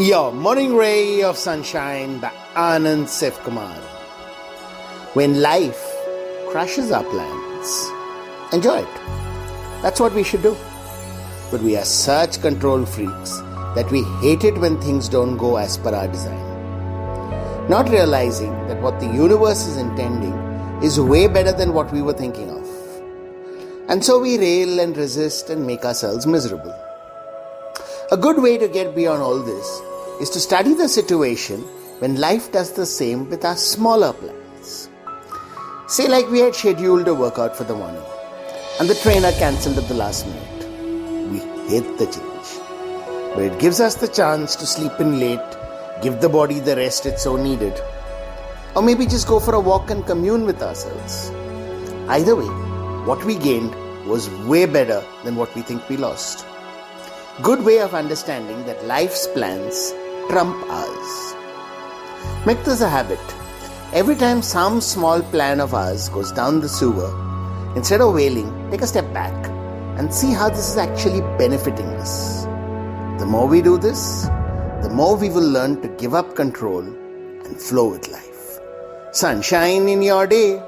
Your morning ray of sunshine by Anand Sivkumar. When life crushes our plans, enjoy it. That's what we should do. But we are such control freaks that we hate it when things don't go as per our design. Not realizing that what the universe is intending is way better than what we were thinking of. And so we rail and resist and make ourselves miserable. A good way to get beyond all this is to study the situation when life does the same with our smaller plans. Say, like we had scheduled a workout for the morning and the trainer cancelled at the last minute. We hate the change, but it gives us the chance to sleep in late, give the body the rest it so needed, or maybe just go for a walk and commune with ourselves. Either way, what we gained was way better than what we think we lost. Good way of understanding that life's plans trump ours. Make this a habit. Every time some small plan of ours goes down the sewer, instead of wailing, take a step back and see how this is actually benefiting us. The more we do this, the more we will learn to give up control and flow with life. Sunshine in your day.